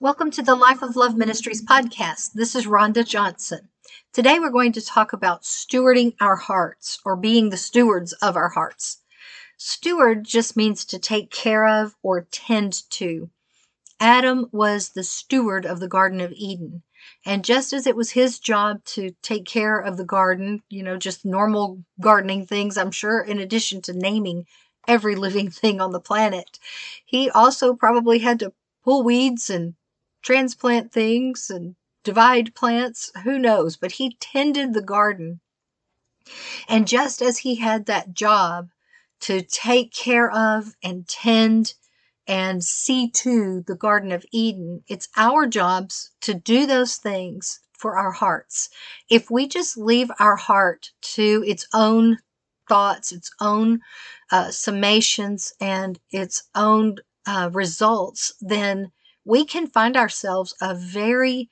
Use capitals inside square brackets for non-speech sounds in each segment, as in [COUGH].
Welcome to the Life of Love Ministries podcast. This is Rhonda Johnson. Today we're going to talk about stewarding our hearts or being the stewards of our hearts. Steward just means to take care of or tend to. Adam was the steward of the Garden of Eden. And just as it was his job to take care of the garden, you know, just normal gardening things, I'm sure, in addition to naming every living thing on the planet, he also probably had to pull weeds and transplant things and divide plants. Who knows? But he tended the garden. And just as he had that job to take care of and tend and see to the Garden of Eden, it's our jobs to do those things for our hearts. If we just leave our heart to its own thoughts, its own uh, summations, and its own uh, results, then we can find ourselves a very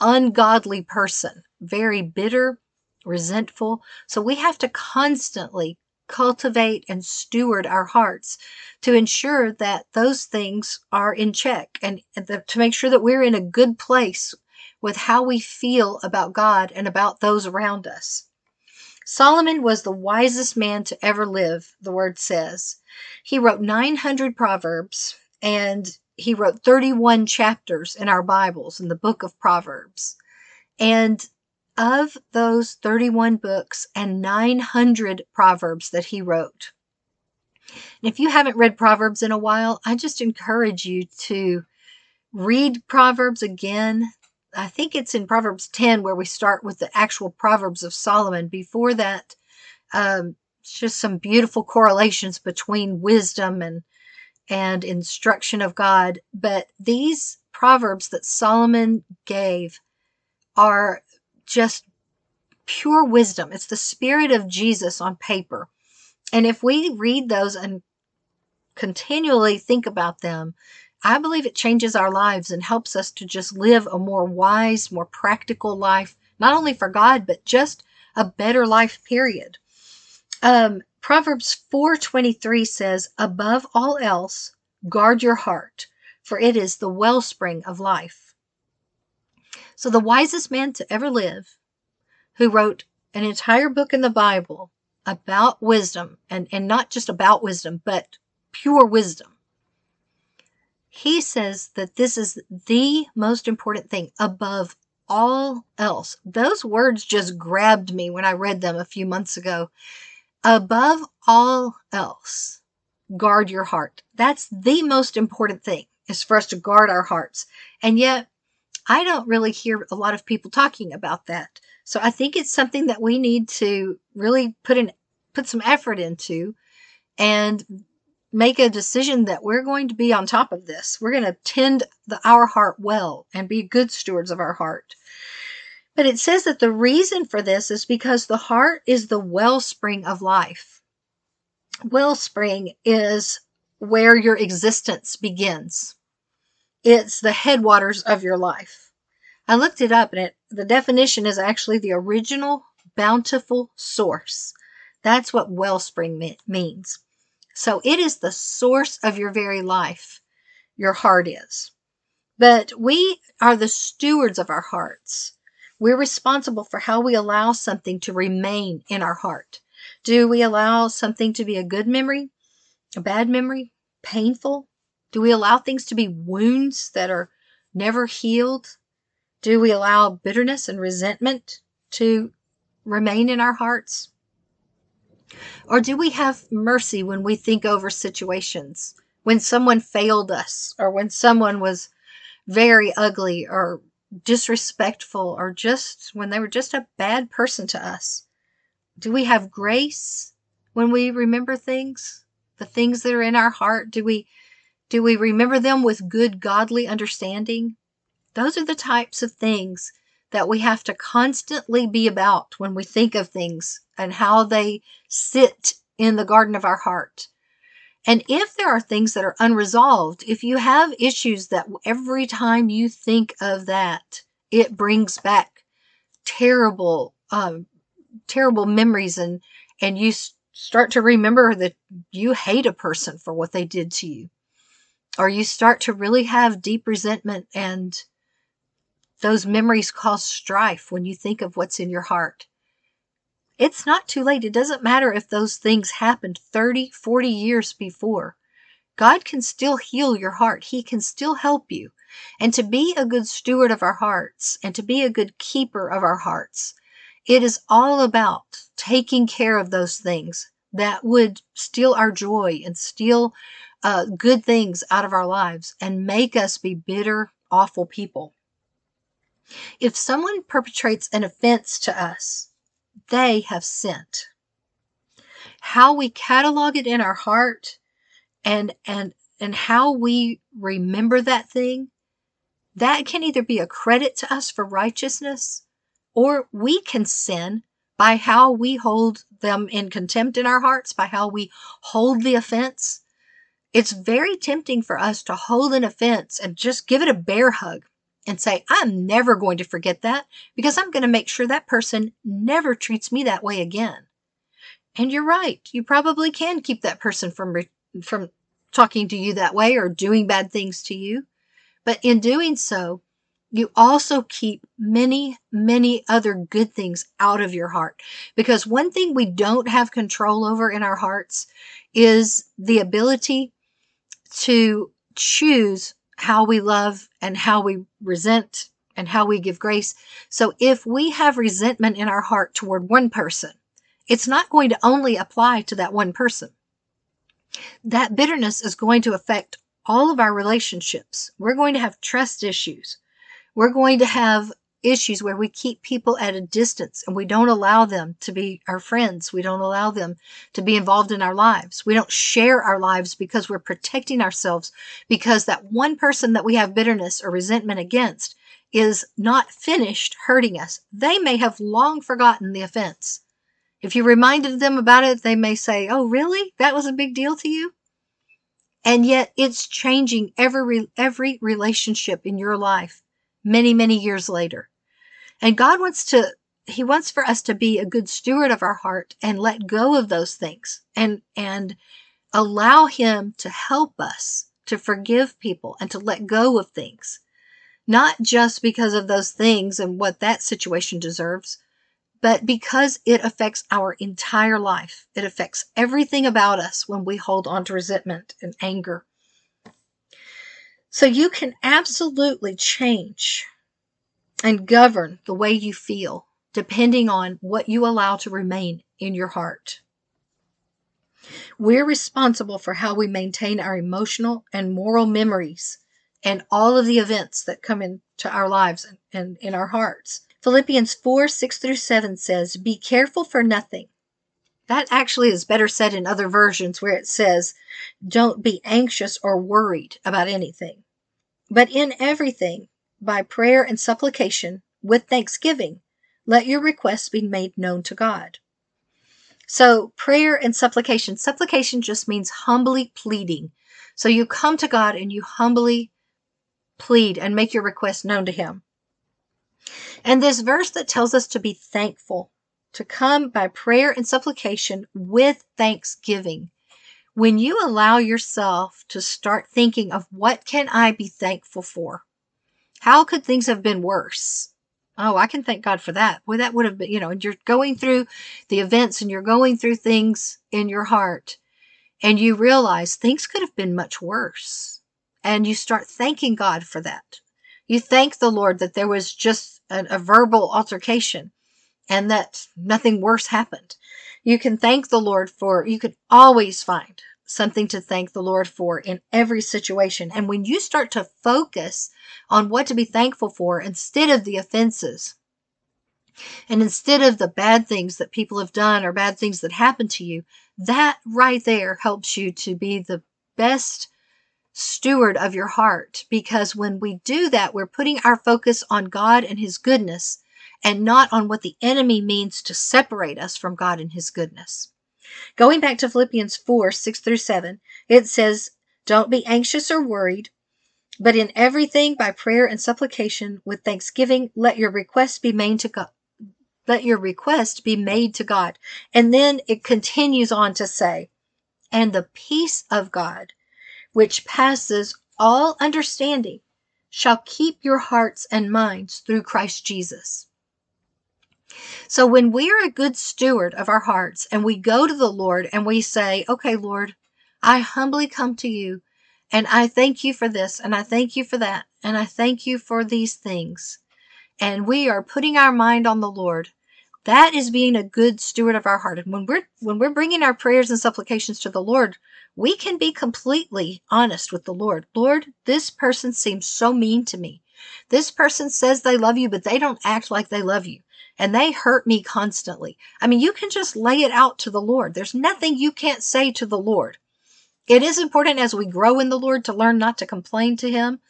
ungodly person, very bitter, resentful. So we have to constantly cultivate and steward our hearts to ensure that those things are in check and, to make sure that we're in a good place with how we feel about God and about those around us. Solomon was the wisest man to ever live, the word says. He wrote 900 proverbs and he wrote 31 chapters in our Bibles in the book of Proverbs. And of those 31 books and 900 proverbs that he wrote. And if you haven't read Proverbs in a while, I just encourage you to read Proverbs again. I think it's in Proverbs 10 where we start with the actual Proverbs of Solomon. Before that, um, it's just some beautiful correlations between wisdom and and instruction of God. But these proverbs that Solomon gave are just pure wisdom. It's the spirit of Jesus on paper. And if we read those and continually think about them, I believe it changes our lives and helps us to just live a more wise, more practical life, not only for God, but just a better life, period. Um, Proverbs 4:23 says, "Above all else, guard your heart, for it is the wellspring of life." So the wisest man to ever live, who wrote an entire book in the Bible about wisdom and, and not just about wisdom, but pure wisdom. He says that this is the most important thing above all else. Those words just grabbed me when I read them a few months ago Above all else, guard your heart. That's the most important thing is for us to guard our hearts. And yet, I don't really hear a lot of people talking about that. So I think it's something that we need to really put in, put some effort into and make a decision that we're going to be on top of this. We're going to tend the, our heart well and be good stewards of our heart. But it says that the reason for this is because the heart is the wellspring of life. Wellspring is where your existence begins. It's the headwaters of your life. I looked it up and it, the definition is actually the original bountiful source. That's what wellspring means. So it is the source of your very life. Your heart is. But we are the stewards of our hearts. We're responsible for how we allow something to remain in our heart. Do we allow something to be a good memory, a bad memory, painful? Do we allow things to be wounds that are never healed? Do we allow bitterness and resentment to remain in our hearts? Or do we have mercy when we think over situations? When someone failed us, or when someone was very ugly or disrespectful or just when they were just a bad person to us? Do we have grace when we remember things? The things that are in our heart, do we do we remember them with good godly understanding? Those are the types of things that we have to constantly be about when we think of things and how they sit in the garden of our heart. And if there are things that are unresolved, if you have issues that every time you think of that, it brings back terrible, um, terrible memories and, and you start to remember that you hate a person for what they did to you. or you start to really have deep resentment and those memories cause strife when you think of what's in your heart. It's not too late. It doesn't matter if those things happened 30, 40 years before. God can still heal your heart. He can still help you. And to be a good steward of our hearts and to be a good keeper of our hearts, it is all about taking care of those things that would steal our joy and steal uh, good things out of our lives and make us be bitter, awful people. If someone perpetrates an offense to us, they have sent. How we catalog it in our heart and and and how we remember that thing, that can either be a credit to us for righteousness or we can sin by how we hold them in contempt in our hearts, by how we hold the offense. It's very tempting for us to hold an offense and just give it a bear hug and say, I'm never going to forget that because I'm going to make sure that person never treats me that way again. And you're right. You probably can keep that person from, re- from talking to you that way or doing bad things to you. But in doing so, you also keep many, many other good things out of your heart. Because one thing we don't have control over in our hearts is the ability to choose how we love and how we resent and how we give grace. So if we have resentment in our heart toward one person, it's not going to only apply to that one person. That bitterness is going to affect all of our relationships. We're going to have trust issues. We're going to have issues where we keep people at a distance and we don't allow them to be our friends. We don't allow them to be involved in our lives. We don't share our lives because we're protecting ourselves because that one person that we have bitterness or resentment against is not finished hurting us. They may have long forgotten the offense. If you reminded them about it, they may say, Oh, really? That was a big deal to you? And yet it's changing every, every relationship in your life many, many years later. And God wants to, He wants for us to be a good steward of our heart and let go of those things and, and allow Him to help us to forgive people and to let go of things. Not just because of those things and what that situation deserves, but because it affects our entire life. It affects everything about us when we hold on to resentment and anger. So you can absolutely change and govern the way you feel depending on what you allow to remain in your heart. We're responsible for how we maintain our emotional and moral memories and all of the events that come into our lives and, in our hearts. Philippians 4 6 through 7 says, Be careful for nothing. That actually is better said in other versions where it says, Don't be anxious or worried about anything. But in everything, by prayer and supplication with thanksgiving, let your requests be made known to God. So, prayer and supplication. Supplication just means humbly pleading. So, you come to God and you humbly plead and make your request known to Him. And this verse that tells us to be thankful, to come by prayer and supplication with thanksgiving. When you allow yourself to start thinking of what can I be thankful for? How could things have been worse? Oh, I can thank God for that. Well, that would have been, you know, you're going through the events and you're going through things in your heart and you realize things could have been much worse. And you start thanking God for that. You thank the Lord that there was just a, a verbal altercation and that nothing worse happened. You can thank the Lord for, you could always find something to thank the Lord for in every situation. And when you start to focus on what to be thankful for instead of the offenses, and instead of the bad things that people have done or bad things that happen to you, that right there helps you to be the best steward of your heart. Because when we do that, we're putting our focus on God and His goodness and not on what the enemy means to separate us from God and His goodness. Going back to Philippians 4 6 through 7, it says, Don't be anxious or worried, but in everything by prayer and supplication with thanksgiving, let your requests be made to God. Let your request be made to God. And then it continues on to say, and the peace of God, which passes all understanding shall keep your hearts and minds through Christ Jesus. So when we're a good steward of our hearts and we go to the Lord and we say, okay, Lord, I humbly come to you and I thank you for this and I thank you for that and I thank you for these things. And we are putting our mind on the Lord. That is being a good steward of our heart. And when we're, when we're bringing our prayers and supplications to the Lord, we can be completely honest with the Lord. Lord, this person seems so mean to me. This person says they love you, but they don't act like they love you and they hurt me constantly. I mean, you can just lay it out to the Lord. There's nothing you can't say to the Lord. It is important as we grow in the Lord to learn not to complain to Him.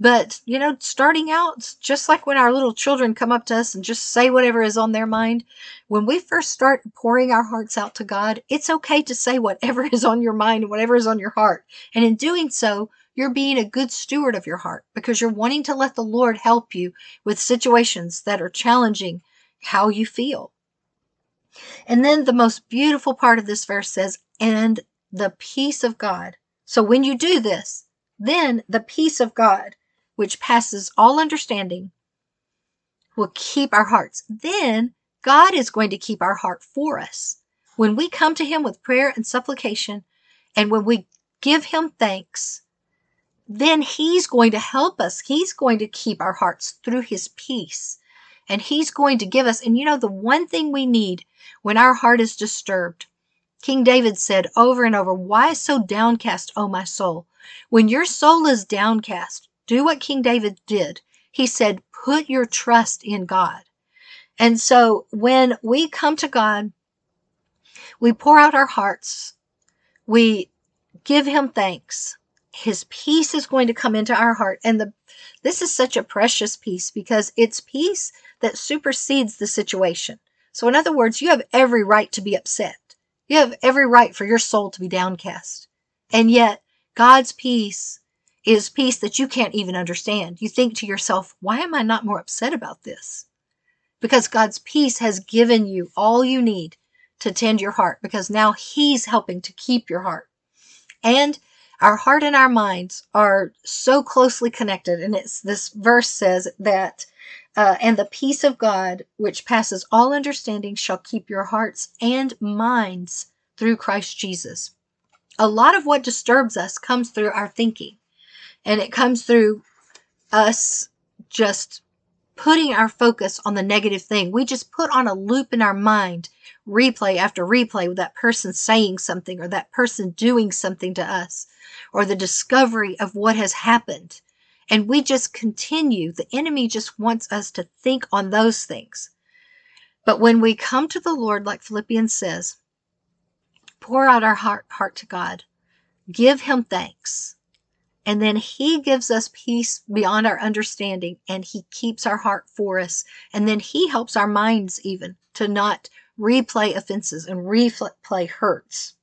But, you know, starting out, just like when our little children come up to us and just say whatever is on their mind, when we first start pouring our hearts out to God, it's okay to say whatever [LAUGHS] is on your mind and whatever is on your heart. And in doing so, you're being a good steward of your heart because you're wanting to let the Lord help you with situations that are challenging how you feel. And then the most beautiful part of this verse says, and the peace of God. So when you do this, then the peace of God, which passes all understanding, will keep our hearts. Then God is going to keep our heart for us. When we come to Him with prayer and supplication, and when we give Him thanks, then He's going to help us. He's going to keep our hearts through His peace and He's going to give us. And you know, the one thing we need when our heart is disturbed, King David said over and over, Why so downcast, O my soul? When your soul is downcast, do what King David did. He said, Put your trust in God. And so when we come to God, we pour out our hearts, we give Him thanks. His peace is going to come into our heart. And the, this is such a precious peace because it's peace that supersedes the situation. So, in other words, you have every right to be upset. You have every right for your soul to be downcast. And yet, God's peace is peace that you can't even understand. You think to yourself, why am I not more upset about this? Because God's peace has given you all you need to tend your heart because now He's helping to keep your heart. And our heart and our minds are so closely connected. And it's this verse says that uh, and the peace of God, which passes all understanding, shall keep your hearts and minds through Christ Jesus. A lot of what disturbs us comes through our thinking, and it comes through us just putting our focus on the negative thing. We just put on a loop in our mind, replay after replay with that person saying something or that person doing something to us or the discovery of what has happened. And we just continue. The enemy just wants us to think on those things. But when we come to the Lord, like Philippians says, pour out our heart, heart to God, give Him thanks. And then He gives us peace beyond our understanding and He keeps our heart for us. And then He helps our minds even to not replay offenses and replay hurts.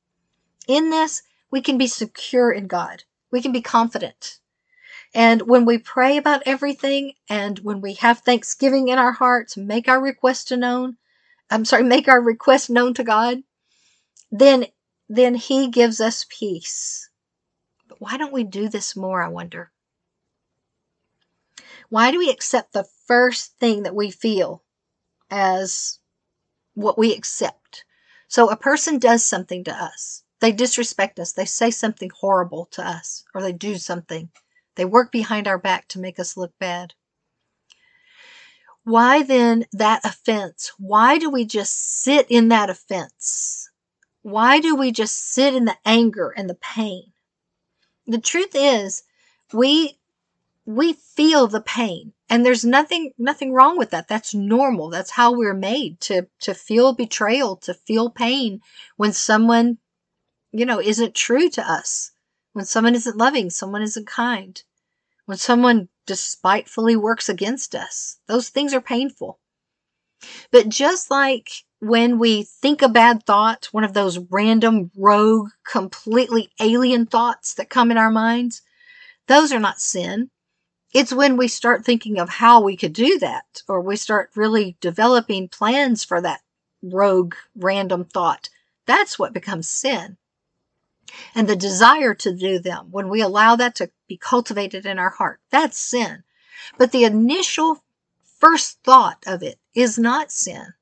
In this, we can be secure in God. We can be confident. And when we pray about everything and when we have thanksgiving in our hearts, make our request known, I'm sorry, make our request known to God, then, then He gives us peace. Why don't we do this more, I wonder? Why do we accept the first thing that we feel as what we accept? So a person does something to us. They disrespect us. They say something horrible to us, or they do something. They work behind our back to make us look bad. Why then that offense? Why do we just sit in that offense? Why do we just sit in the anger and the pain? The truth is, we we feel the pain and there's nothing nothing wrong with that that's normal that's how we're made to to feel betrayal to feel pain when someone you know isn't true to us when someone isn't loving, someone isn't kind, when someone despitefully works against us. Those things are painful. But just like when we think a bad thought, one of those random, rogue, completely alien thoughts that come in our minds, those are not sin. It's when we start thinking of how we could do that, or we start really developing plans for that rogue, random thought. That's what becomes sin. and the desire to do them, when we allow that to be cultivated in our heart, that's sin. But the initial first thought of it is not sin.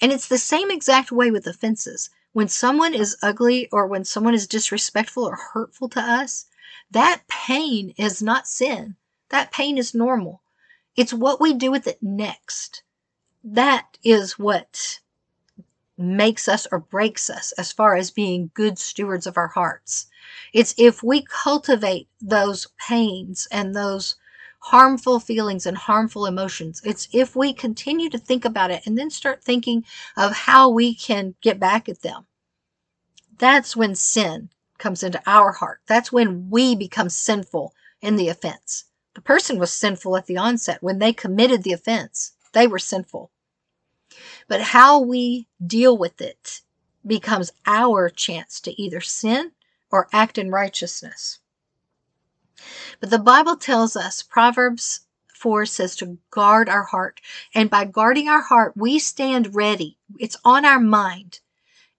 And it's the same exact way with offenses. When someone is ugly or when someone is disrespectful or hurtful to us, that pain is not sin. That pain is normal. It's what we do with it next. That is what makes us or breaks us as far as being good stewards of our hearts. It's if we cultivate those pains and those harmful feelings and harmful emotions. It's if we continue to think about it and then start thinking of how we can get back at them. That's when sin comes into our heart. That's when we become sinful in the offense. The person was sinful at the onset. When they committed the offense, they were sinful. But how we deal with it becomes our chance to either sin or act in righteousness. But the Bible tells us, Proverbs 4 says to guard our heart. And by guarding our heart, we stand ready. It's on our mind.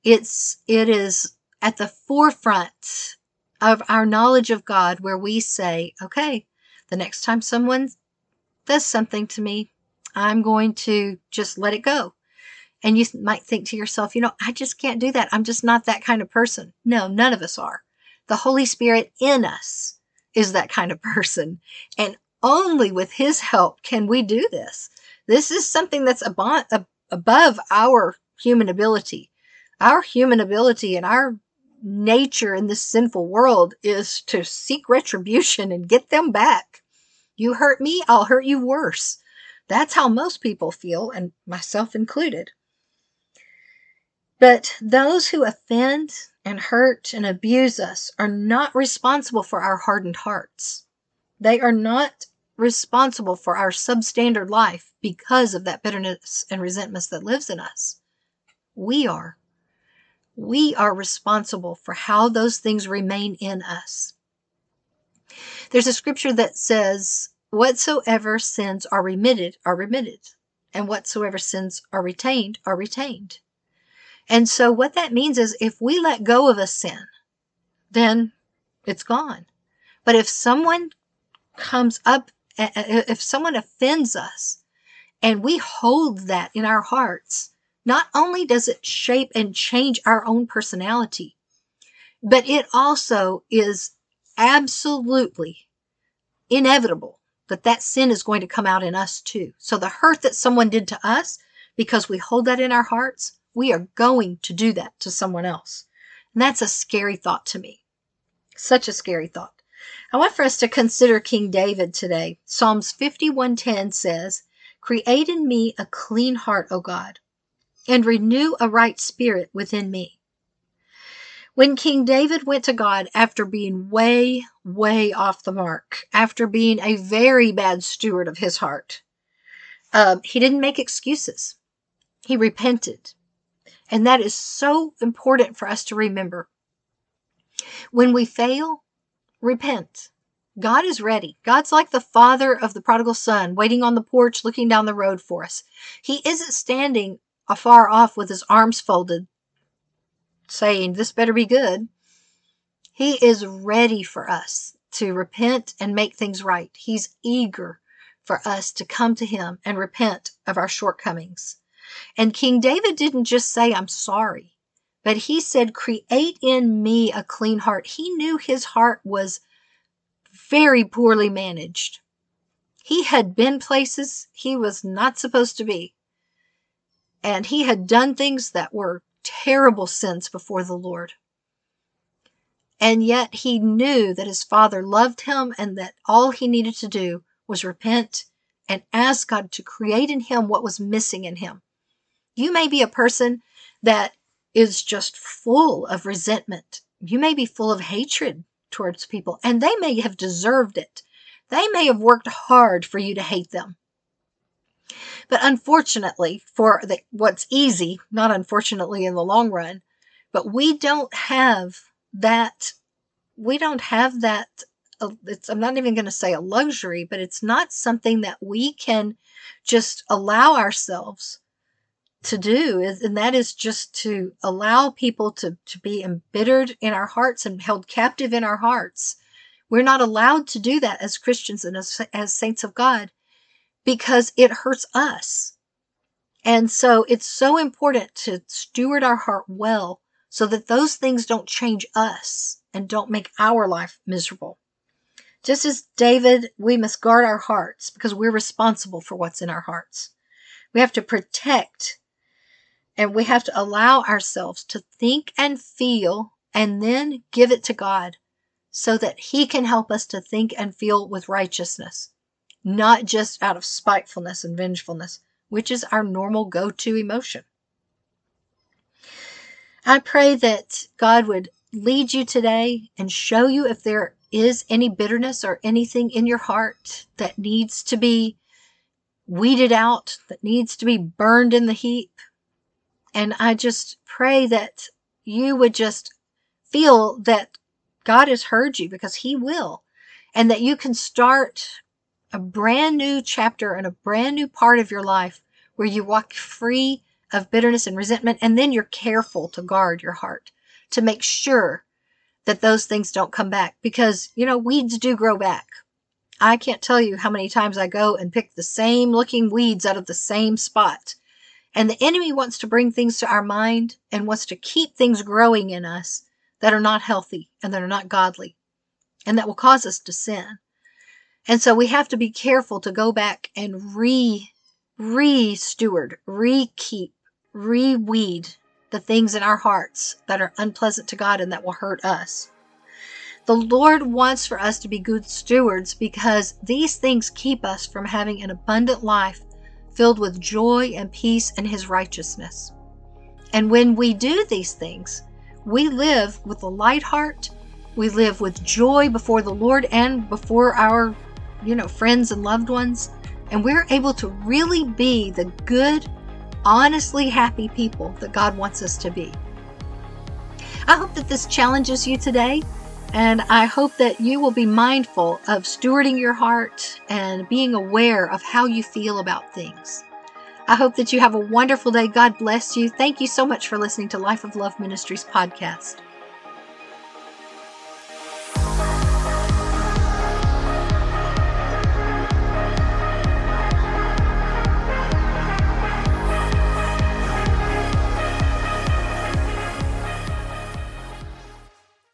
It's, it is at the forefront of our knowledge of God where we say, okay, the next time someone does something to me, I'm going to just let it go. And you might think to yourself, you know, I just can't do that. I'm just not that kind of person. No, none of us are. The Holy Spirit in us is that kind of person. And only with His help can we do this. This is something that's above, above our human ability. Our human ability and our nature in this sinful world is to seek retribution and get them back. You hurt me, I'll hurt you worse. That's how most people feel, and myself included. But those who offend and hurt and abuse us are not responsible for our hardened hearts. They are not responsible for our substandard life because of that bitterness and resentment that lives in us. We are. We are responsible for how those things remain in us. There's a scripture that says, Whatsoever sins are remitted are remitted, and whatsoever sins are retained are retained. And so what that means is if we let go of a sin, then it's gone. But if someone comes up, if someone offends us and we hold that in our hearts, not only does it shape and change our own personality, but it also is absolutely inevitable that that sin is going to come out in us too. So the hurt that someone did to us, because we hold that in our hearts, we are going to do that to someone else. And that's a scary thought to me. Such a scary thought. I want for us to consider King David today. Psalms 51:10 says, "Create in me a clean heart, O God, and renew a right spirit within me." When King David went to God after being way, way off the mark, after being a very bad steward of his heart, uh, he didn't make excuses. He repented. And that is so important for us to remember. When we fail, repent. God is ready. God's like the father of the prodigal son, waiting on the porch, looking down the road for us. He isn't standing afar off with his arms folded, saying, This better be good. He is ready for us to repent and make things right. He's eager for us to come to him and repent of our shortcomings. And King David didn't just say, I'm sorry, but he said, Create in me a clean heart. He knew his heart was very poorly managed. He had been places he was not supposed to be. And he had done things that were terrible sins before the Lord. And yet he knew that his father loved him and that all he needed to do was repent and ask God to create in him what was missing in him. You may be a person that is just full of resentment. You may be full of hatred towards people, and they may have deserved it. They may have worked hard for you to hate them. But unfortunately, for the, what's easy, not unfortunately in the long run, but we don't have that. We don't have that. Uh, I'm not even going to say a luxury, but it's not something that we can just allow ourselves to do is, and that is just to allow people to, to be embittered in our hearts and held captive in our hearts. We're not allowed to do that as Christians and as, as saints of God because it hurts us. And so it's so important to steward our heart well so that those things don't change us and don't make our life miserable. Just as David, we must guard our hearts because we're responsible for what's in our hearts. We have to protect and we have to allow ourselves to think and feel and then give it to God so that He can help us to think and feel with righteousness, not just out of spitefulness and vengefulness, which is our normal go to emotion. I pray that God would lead you today and show you if there is any bitterness or anything in your heart that needs to be weeded out, that needs to be burned in the heap, and I just pray that you would just feel that God has heard you because He will, and that you can start a brand new chapter and a brand new part of your life where you walk free of bitterness and resentment, and then you're careful to guard your heart to make sure that those things don't come back because, you know, weeds do grow back. I can't tell you how many times I go and pick the same looking weeds out of the same spot and the enemy wants to bring things to our mind and wants to keep things growing in us that are not healthy and that are not godly and that will cause us to sin. And so we have to be careful to go back and re, re steward, re keep, re weed the things in our hearts that are unpleasant to God and that will hurt us. The Lord wants for us to be good stewards because these things keep us from having an abundant life filled with joy and peace and his righteousness. And when we do these things, we live with a light heart. We live with joy before the Lord and before our, you know, friends and loved ones. And we're able to really be the good, honestly happy people that God wants us to be. I hope that this challenges you today and I hope that you will be mindful of stewarding your heart and being aware of how you feel about things. I hope that you have a wonderful day. God bless you. Thank you so much for listening to Life of Love Ministries podcast.